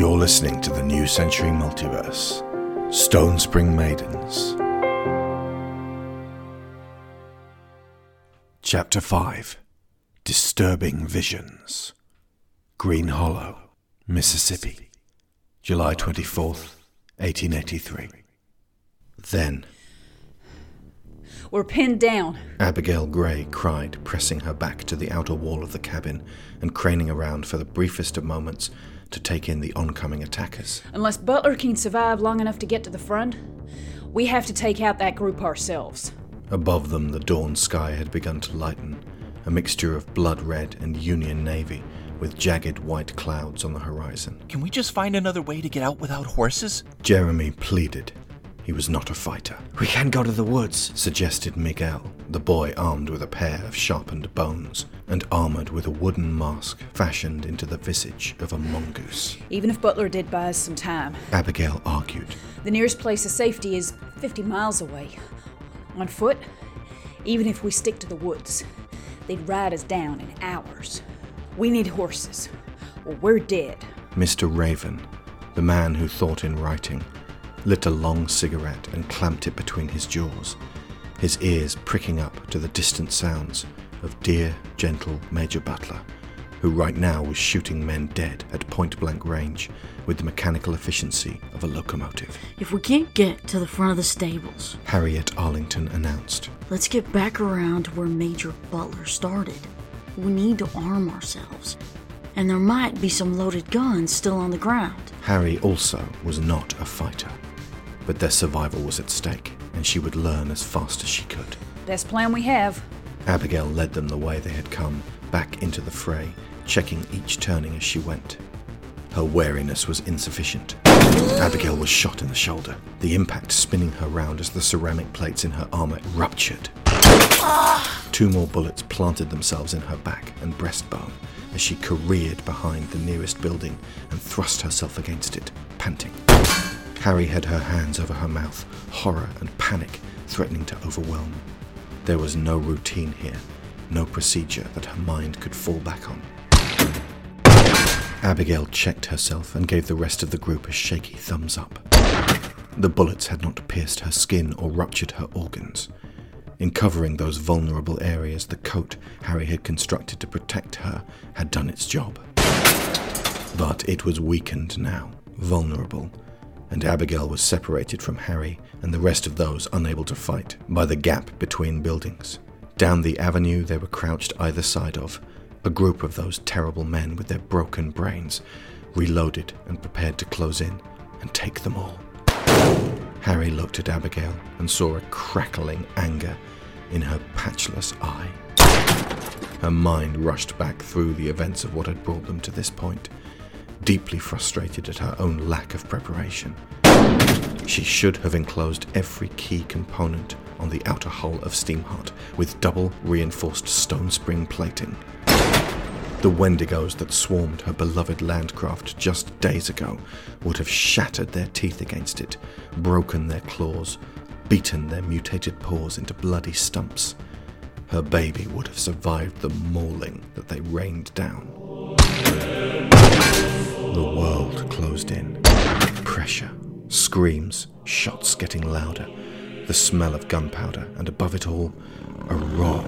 You're listening to the New Century Multiverse Stonespring Maidens. Chapter 5 Disturbing Visions. Green Hollow, Mississippi, July 24th, 1883. Then, We're pinned down. Abigail Grey cried, pressing her back to the outer wall of the cabin and craning around for the briefest of moments to take in the oncoming attackers. Unless Butler can survive long enough to get to the front, we have to take out that group ourselves. Above them, the dawn sky had begun to lighten, a mixture of blood red and Union Navy, with jagged white clouds on the horizon. Can we just find another way to get out without horses? Jeremy pleaded. He was not a fighter. We can go to the woods. Suggested Miguel, the boy armed with a pair of sharpened bones and armored with a wooden mask fashioned into the visage of a mongoose. Even if Butler did buy us some time, Abigail argued. the nearest place of safety is 50 miles away. On foot, even if we stick to the woods, they'd ride us down in hours. We need horses, or we're dead. Mr. Raven, the man who thought in writing, lit a long cigarette and clamped it between his jaws, his ears pricking up to the distant sounds of dear, gentle Major Butler, who right now was shooting men dead at point blank range with the mechanical efficiency of a locomotive. If we can't get to the front of the stables, Harriet Arlington announced. let's get back around to where Major Butler started. We need to arm ourselves. And there might be some loaded guns still on the ground. Harry also was not a fighter, but their survival was at stake, and she would learn as fast as she could. Best plan we have. Abigail led them the way they had come, back into the fray, checking each turning as she went. Her wariness was insufficient. Abigail was shot in the shoulder, the impact spinning her round as the ceramic plates in her armor ruptured. Two more bullets planted themselves in her back and breastbone as she careered behind the nearest building and thrust herself against it, panting. Harry had her hands over her mouth, horror and panic threatening to overwhelm. There was no routine here, no procedure that her mind could fall back on. Abigail checked herself and gave the rest of the group a shaky thumbs up. The bullets had not pierced her skin or ruptured her organs. In covering those vulnerable areas, the coat Harry had constructed to protect her had done its job. But it was weakened now, vulnerable, and Abigail was separated from Harry and the rest of those unable to fight by the gap between buildings. Down the avenue they were crouched either side of, a group of those terrible men with their broken brains, reloaded and prepared to close in and take them all. Harry looked at Abigail and saw a crackling anger in her patchless eye. Her mind rushed back through the events of what had brought them to this point, deeply frustrated at her own lack of preparation. She should have enclosed every key component on the outer hull of Steamheart with double reinforced stone spring plating. The Wendigos that swarmed her beloved landcraft just days ago would have shattered their teeth against it, broken their claws, beaten their mutated paws into bloody stumps. Her baby would have survived the mauling that they rained down. The world closed in. Pressure, screams, shots getting louder, the smell of gunpowder, and above it all, a roar.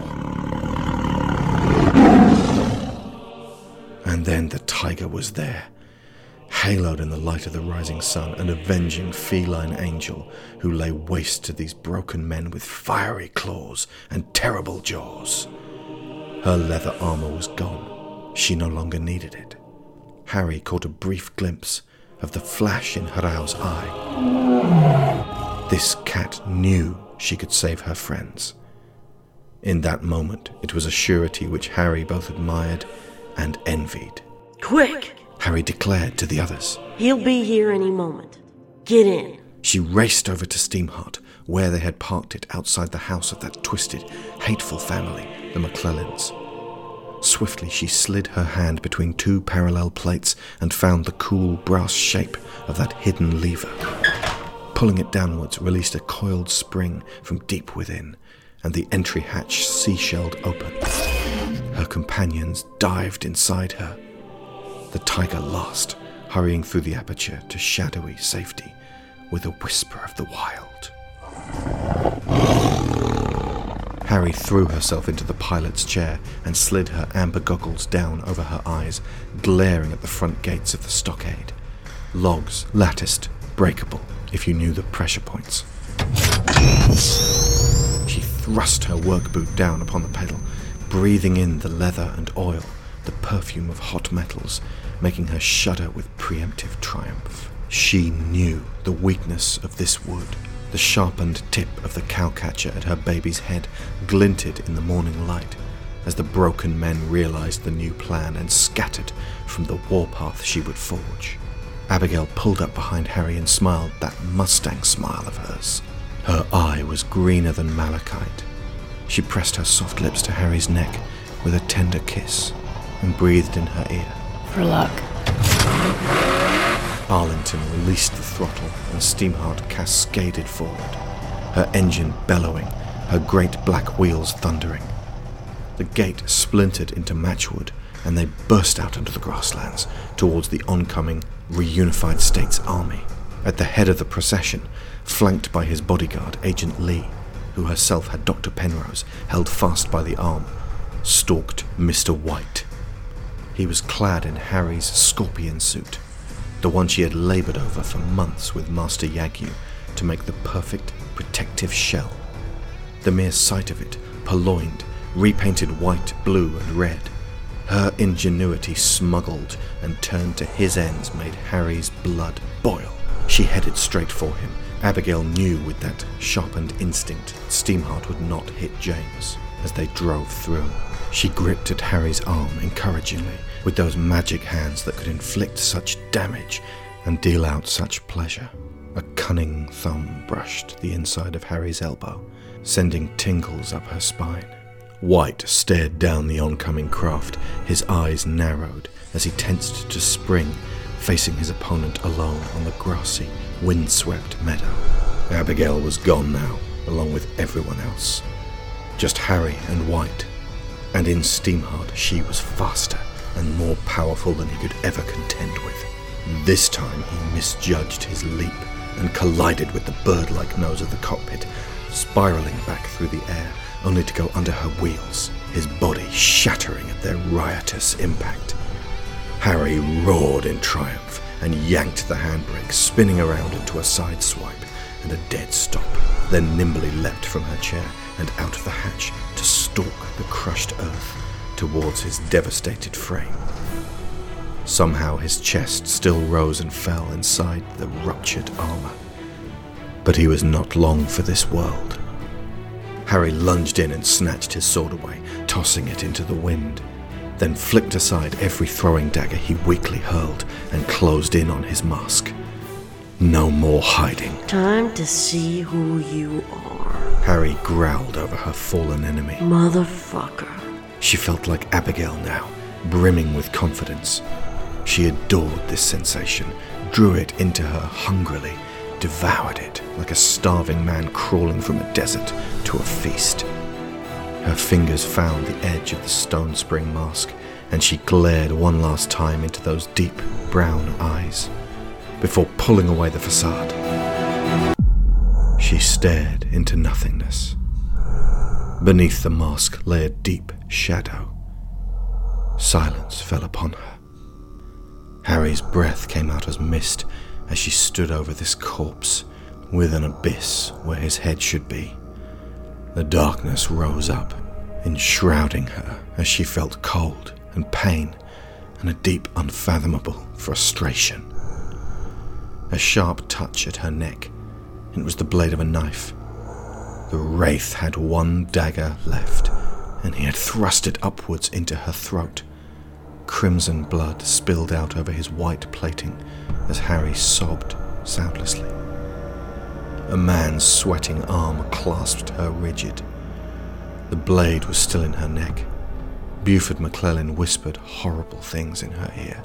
And then the tiger was there, haloed in the light of the rising sun, an avenging feline angel who lay waste to these broken men with fiery claws and terrible jaws. Her leather armor was gone. She no longer needed it. Harry caught a brief glimpse of the flash in Harao's eye. This cat knew she could save her friends. In that moment, it was a surety which Harry both admired and envied. Quick! Harry declared to the others. He'll be here any moment. Get in. She raced over to Steamheart, where they had parked it outside the house of that twisted, hateful family, the McClellans. Swiftly, she slid her hand between two parallel plates and found the cool brass shape of that hidden lever. Pulling it downwards released a coiled spring from deep within, and the entry hatch seashelled open. Her companions dived inside her. The tiger lost, hurrying through the aperture to shadowy safety with a whisper of the wild. Harry threw herself into the pilot's chair and slid her amber goggles down over her eyes, glaring at the front gates of the stockade. Logs, latticed, breakable, if you knew the pressure points. She thrust her work boot down upon the pedal, breathing in the leather and oil, the perfume of hot metals, making her shudder with preemptive triumph. She knew the weakness of this wood. The sharpened tip of the cowcatcher at her baby's head glinted in the morning light as the broken men realized the new plan and scattered from the warpath she would forge. Abigail pulled up behind Harry and smiled that Mustang smile of hers. Her eye was greener than malachite. She pressed her soft lips to Harry's neck with a tender kiss and breathed in her ear. For luck. Arlington released the throttle and Steamheart cascaded forward, her engine bellowing, her great black wheels thundering. The gate splintered into matchwood and they burst out into the grasslands towards the oncoming reunified states army. At the head of the procession, flanked by his bodyguard, Agent Lee, who herself had Dr. Penrose held fast by the arm, stalked Mr. Wight. He was clad in Harry's scorpion suit, the one she had labored over for months with Master Yagyu to make the perfect protective shell. The mere sight of it, purloined, repainted white, blue, and red, her ingenuity smuggled and turned to his ends made Harry's blood boil. She headed straight for him. Abigail knew with that sharpened instinct Steamheart would not hit James as they drove through. She gripped at Harry's arm encouragingly with those magic hands that could inflict such damage and deal out such pleasure. A cunning thumb brushed the inside of Harry's elbow, sending tingles up her spine. Wight stared down the oncoming craft, his eyes narrowed as he tensed to spring, facing his opponent alone on the grassy, windswept meadow. Abigail was gone now, along with everyone else. Just Harry and Wight. And in Steamheart, she was faster and more powerful than he could ever contend with. This time he misjudged his leap and collided with the bird like nose of the cockpit, spiraling back through the air, only to go under her wheels, his body shattering at their riotous impact. Harry roared in triumph and yanked the handbrake, spinning around into a side swipe and a dead stop, then nimbly leapt from her chair and out of the hatch to stalk the crushed earth towards his devastated frame. Somehow his chest still rose and fell inside the ruptured armor. But he was not long for this world. Harry lunged in and snatched his sword away, tossing it into the wind, then flicked aside every throwing dagger he weakly hurled and closed in on his mask. No more hiding. Time to see who you are, Harry growled over her fallen enemy. motherfucker. She felt like Abigail now, brimming with confidence. She adored this sensation, drew it into her hungrily, devoured it like a starving man crawling from a desert to a feast. Her fingers found the edge of the stone spring mask, and she glared one last time into those deep brown eyes before pulling away the facade. She stared into nothingness. Beneath the mask lay a deep shadow. Silence fell upon her. Harry's breath came out as mist as she stood over this corpse with an abyss where his head should be. The darkness rose up, enshrouding her as she felt cold and pain and a deep, unfathomable frustration. A sharp touch at her neck, it was the blade of a knife. The wraith had one dagger left, and he had thrust it upwards into her throat. Crimson blood spilled out over his white plating as Harry sobbed soundlessly. A man's sweating arm clasped her rigid. The blade was still in her neck. Buford McClellan whispered horrible things in her ear,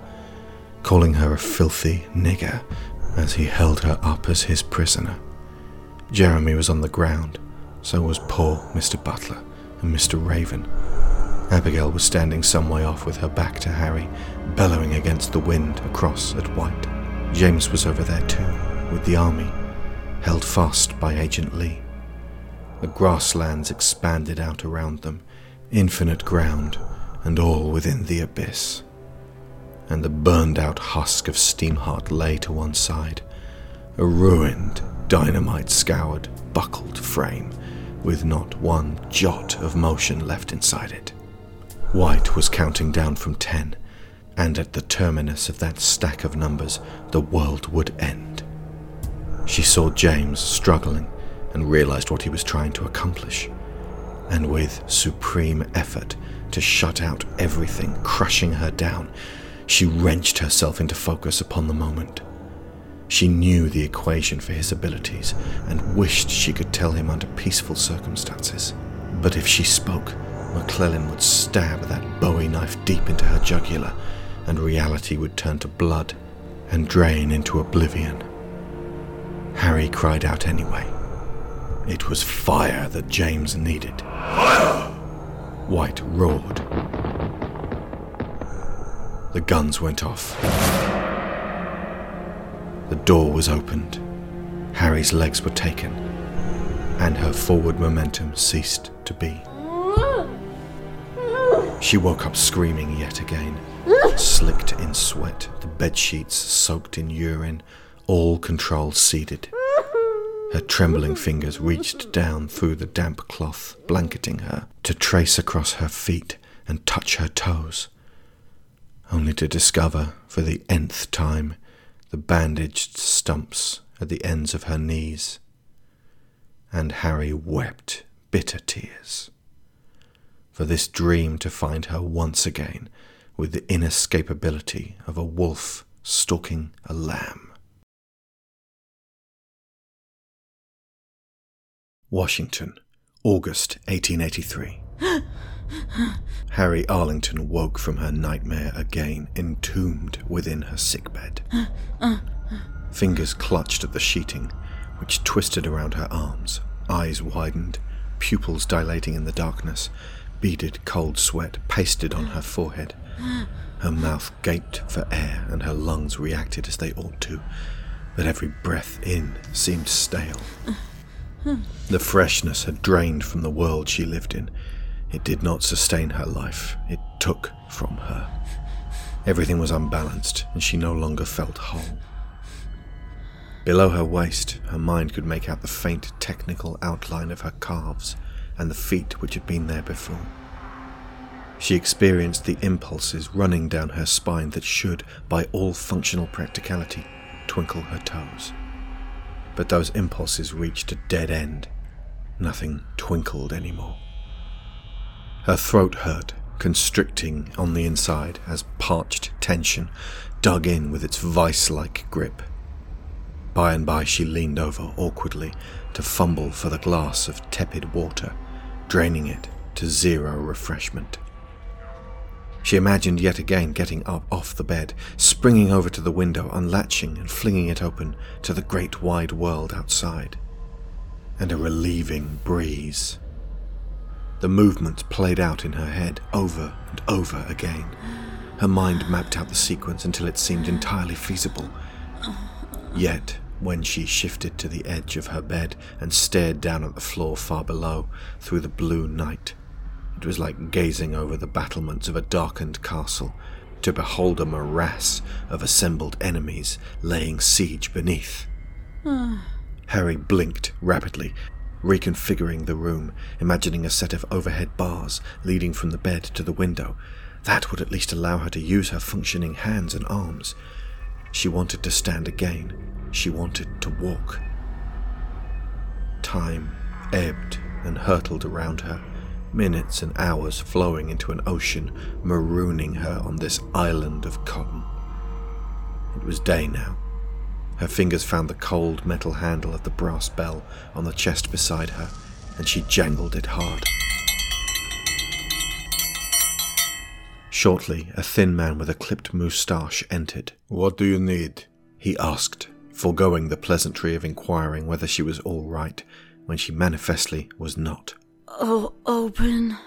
calling her a filthy nigger as he held her up as his prisoner. Jeremy was on the ground, so was poor Mr. Butler and Mr. Raven. Abigail was standing some way off with her back to Harry, bellowing against the wind across at Wight. James was over there too, with the army, held fast by Agent Lee. The grasslands expanded out around them, infinite ground, and all within the abyss. And the burned out husk of Steamheart lay to one side, a ruined, dynamite scoured, buckled frame, with not one jot of motion left inside it. Wight was counting down from ten, and at the terminus of that stack of numbers, the world would end. She saw James struggling and realized what he was trying to accomplish. And with supreme effort to shut out everything crushing her down, she wrenched herself into focus upon the moment. She knew the equation for his abilities and wished she could tell him under peaceful circumstances. But if she spoke, McClellan would stab that bowie knife deep into her jugular, and reality would turn to blood and drain into oblivion. Harry cried out anyway. It was fire that James needed. Fire! Wight roared. The guns went off. The door was opened. Harry's legs were taken, and her forward momentum ceased to be. She woke up screaming yet again, slicked in sweat, the bed sheets soaked in urine, all control ceded. Her trembling fingers reached down through the damp cloth blanketing her to trace across her feet and touch her toes, only to discover for the nth time the bandaged stumps at the ends of her knees. And Harry wept bitter tears. For this dream to find her once again with the inescapability of a wolf stalking a lamb. Washington, August 1883. Harry Arlington woke from her nightmare again, entombed within her sickbed. Fingers clutched at the sheeting, which twisted around her arms, eyes widened, pupils dilating in the darkness, beaded cold sweat pasted on her forehead. Her mouth gaped for air, and her lungs reacted as they ought to, but every breath in seemed stale. The freshness had drained from the world she lived in. It did not sustain her life, it took from her. Everything was unbalanced, and she no longer felt whole. Below her waist, her mind could make out the faint technical outline of her calves and the feet which had been there before. She experienced the impulses running down her spine that should, by all functional practicality, twinkle her toes. But those impulses reached a dead end. Nothing twinkled anymore. Her throat hurt, constricting on the inside as parched tension dug in with its vice like grip. By and by, she leaned over awkwardly to fumble for the glass of tepid water, draining it to zero refreshment. She imagined yet again getting up off the bed, springing over to the window, unlatching and flinging it open to the great wide world outside. And a relieving breeze. The movements played out in her head over and over again. Her mind mapped out the sequence until it seemed entirely feasible. Yet, when she shifted to the edge of her bed and stared down at the floor far below through the blue night, it was like gazing over the battlements of a darkened castle to behold a morass of assembled enemies laying siege beneath. Ah. Harry blinked rapidly, reconfiguring the room, imagining a set of overhead bars leading from the bed to the window. That would at least allow her to use her functioning hands and arms. She wanted to stand again. She wanted to walk. Time ebbed and hurtled around her minutes and hours flowing into an ocean, marooning her on this island of cotton. It was day now. Her fingers found the cold metal handle of the brass bell on the chest beside her, and she jangled it hard. Shortly, a thin man with a clipped moustache entered. What do you need? he asked, foregoing the pleasantry of inquiring whether she was all right, when she manifestly was not. Oh, open.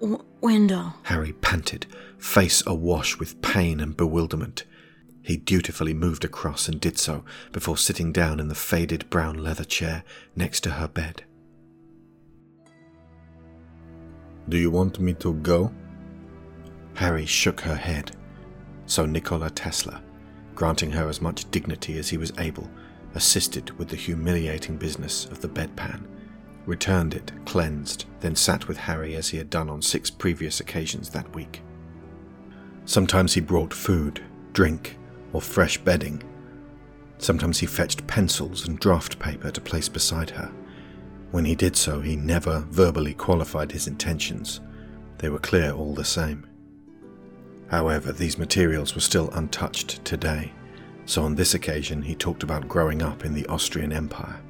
W- window. Harry panted, face awash with pain and bewilderment. He dutifully moved across and did so before sitting down in the faded brown leather chair next to her bed. Do you want me to go? Harry shook her head. So Nikola Tesla, granting her as much dignity as he was able, assisted with the humiliating business of the bedpan, returned it, cleansed, then sat with Harry as he had done on six previous occasions that week. Sometimes he brought food, drink, or fresh bedding. Sometimes he fetched pencils and draft paper to place beside her. When he did so, he never verbally qualified his intentions. They were clear all the same. However, these materials were still untouched today, so on this occasion he talked about growing up in the Austrian Empire.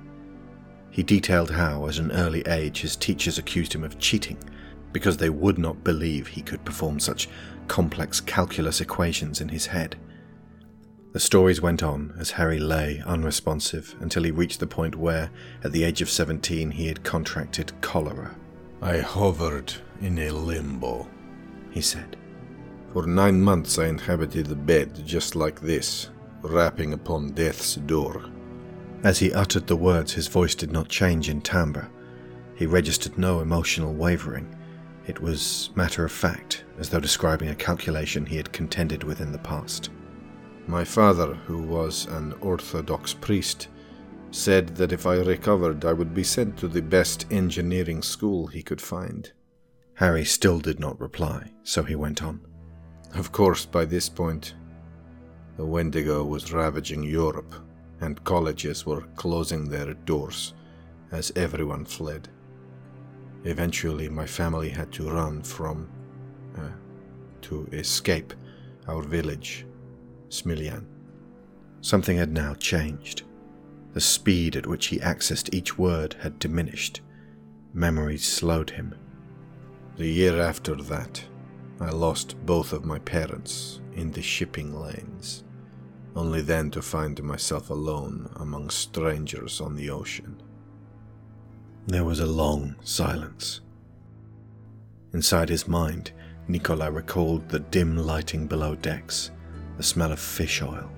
He detailed how, at an early age, his teachers accused him of cheating because they would not believe he could perform such complex calculus equations in his head. The stories went on as Harry lay unresponsive until he reached the point where, at the age of 17, he had contracted cholera. I hovered in a limbo, he said. For nine months I inhabited the bed just like this, rapping upon death's door. As he uttered the words, his voice did not change in timbre. He registered no emotional wavering. It was matter of fact, as though describing a calculation he had contended with in the past. My father, who was an Orthodox priest, said that if I recovered, I would be sent to the best engineering school he could find. Harry still did not reply, so he went on. Of course, by this point, the Wendigo was ravaging Europe, and colleges were closing their doors as everyone fled. Eventually, my family had to run from. Uh, to escape our village, Smiljan. Something had now changed. The speed at which he accessed each word had diminished. Memories slowed him. The year after that, I lost both of my parents in the shipping lanes, only then to find myself alone among strangers on the ocean. There was a long silence. Inside his mind, Nikolai recalled the dim lighting below decks, the smell of fish oil.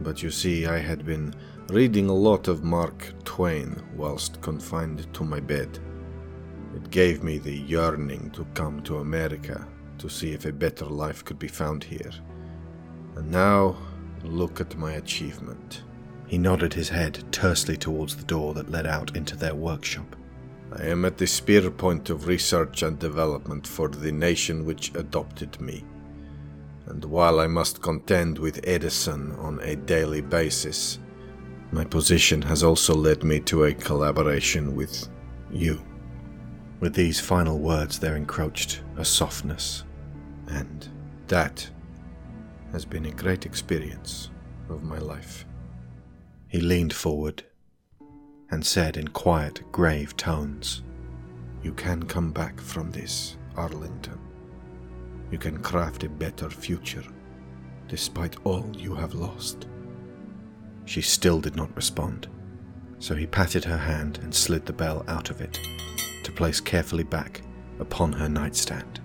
But you see, I had been reading a lot of Mark Twain whilst confined to my bed. It gave me the yearning to come to America to see if a better life could be found here. And now, look at my achievement. He nodded his head tersely towards the door that led out into their workshop. I am at the spear point of research and development for the nation which adopted me. And while I must contend with Edison on a daily basis, my position has also led me to a collaboration with you. With these final words, there encroached a softness, and that has been a great experience of my life. He leaned forward and said in quiet, grave tones, You can come back from this, Arlington. You can craft a better future, despite all you have lost. She still did not respond, so he patted her hand and slid the bell out of it to place carefully back upon her nightstand.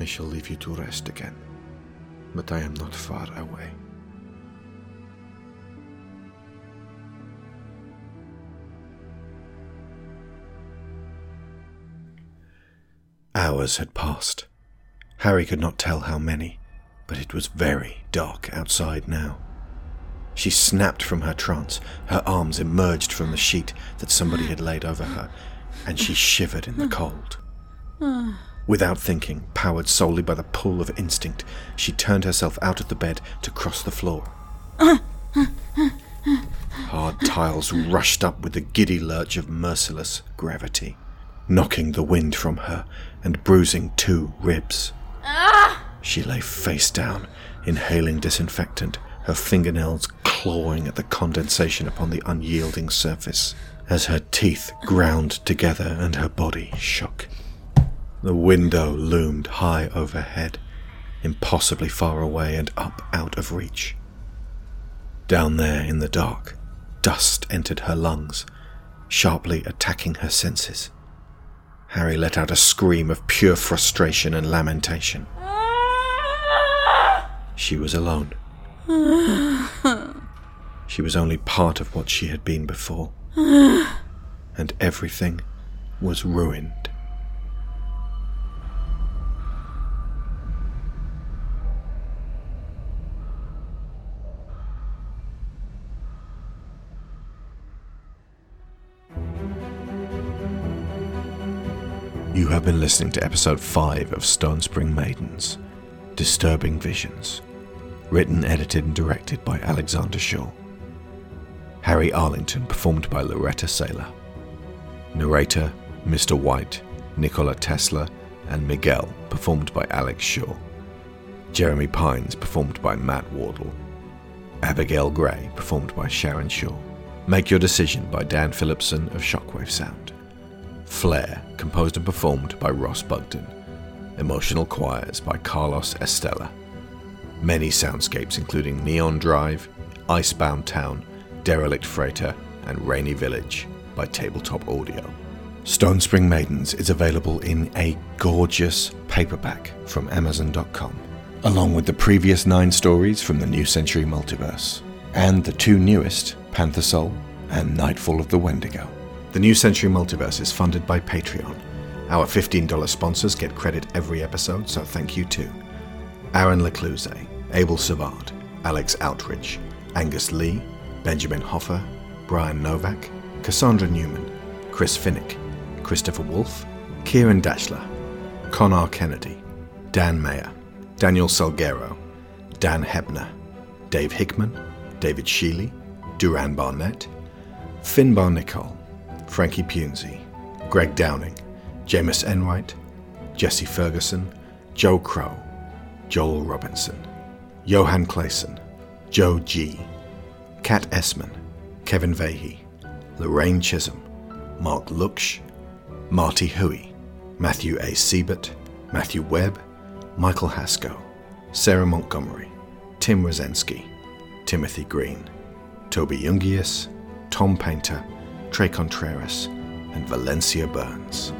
I shall leave you to rest again, but I am not far away. Hours had passed. Harry could not tell how many, but it was very dark outside now. She snapped from her trance, her arms emerged from the sheet that somebody had laid over her, and she shivered in the cold. Without thinking, powered solely by the pull of instinct, she turned herself out of the bed to cross the floor. Hard tiles rushed up with the giddy lurch of merciless gravity, knocking the wind from her and bruising two ribs. Ah! She lay face down, inhaling disinfectant, her fingernails clawing at the condensation upon the unyielding surface as her teeth ground together and her body shook. The window loomed high overhead, impossibly far away and up out of reach. Down there in the dark, dust entered her lungs, sharply attacking her senses. Harry let out a scream of pure frustration and lamentation. She was alone. She was only part of what she had been before. And everything was ruined. Have been listening to episode 5 of Stonespring Maidens Disturbing Visions. Written, edited, and directed by Alexander Shaw. Harry Arlington, performed by Laureta Sela. Narrator Mr. Wight, Nikola Tesla, and Miguel, performed by Alex Shaw. Jeremy Pines, performed by Matt Wardle. Abigail Grey, performed by Sharon Shaw. Make Your Decision by Dan Phillipson of Shockwave Sound. Flare, composed and performed by Ross Bugden. Emotional Choirs by Carlos Estella. Many soundscapes, including Neon Drive, Icebound Town, Derelict Freighter, and Rainy Village by Tabletop Audio. Stonespring Maidens is available in a gorgeous paperback from Amazon.com, along with the previous nine stories from the New Century Multiverse, and the two newest, Panther Soul and Nightfall of the Wendigo. The New Century Multiverse is funded by Patreon. Our $15 sponsors get credit every episode, so thank you too. Aaron Lacluyze, Abel Savard, Alex Outridge, Angus Lee, Benjamin Hofer, Bryan Novak, Cassandra Newman, Chris Finik, Christopher Wolfe, Ciaran Dachtler, Conar Kennedy, Dan Mayer, Daniel Salgueiro, Dan Hoeppner, Dave Hickman, David Shealy, Duran Barnett, Finbar Nicholl, Frankie Punzie, Greg Downing, Jamas Enright, Jesse Ferguson, Joe Crow, Joel Robinson, Johan Claesson, Joe G, Kat Essmann, Kevin Veighy, Lorraine Chisholm, Marc Lucksch, Martie Hooie, Matthew A. Seibert, Matthew Webb, Michael Hasko, Sarah Montgomery, Tim Rozenski, Timothy Green, Toby Jungius, Tom Painter, Tre Contreras, and Valencia Burns.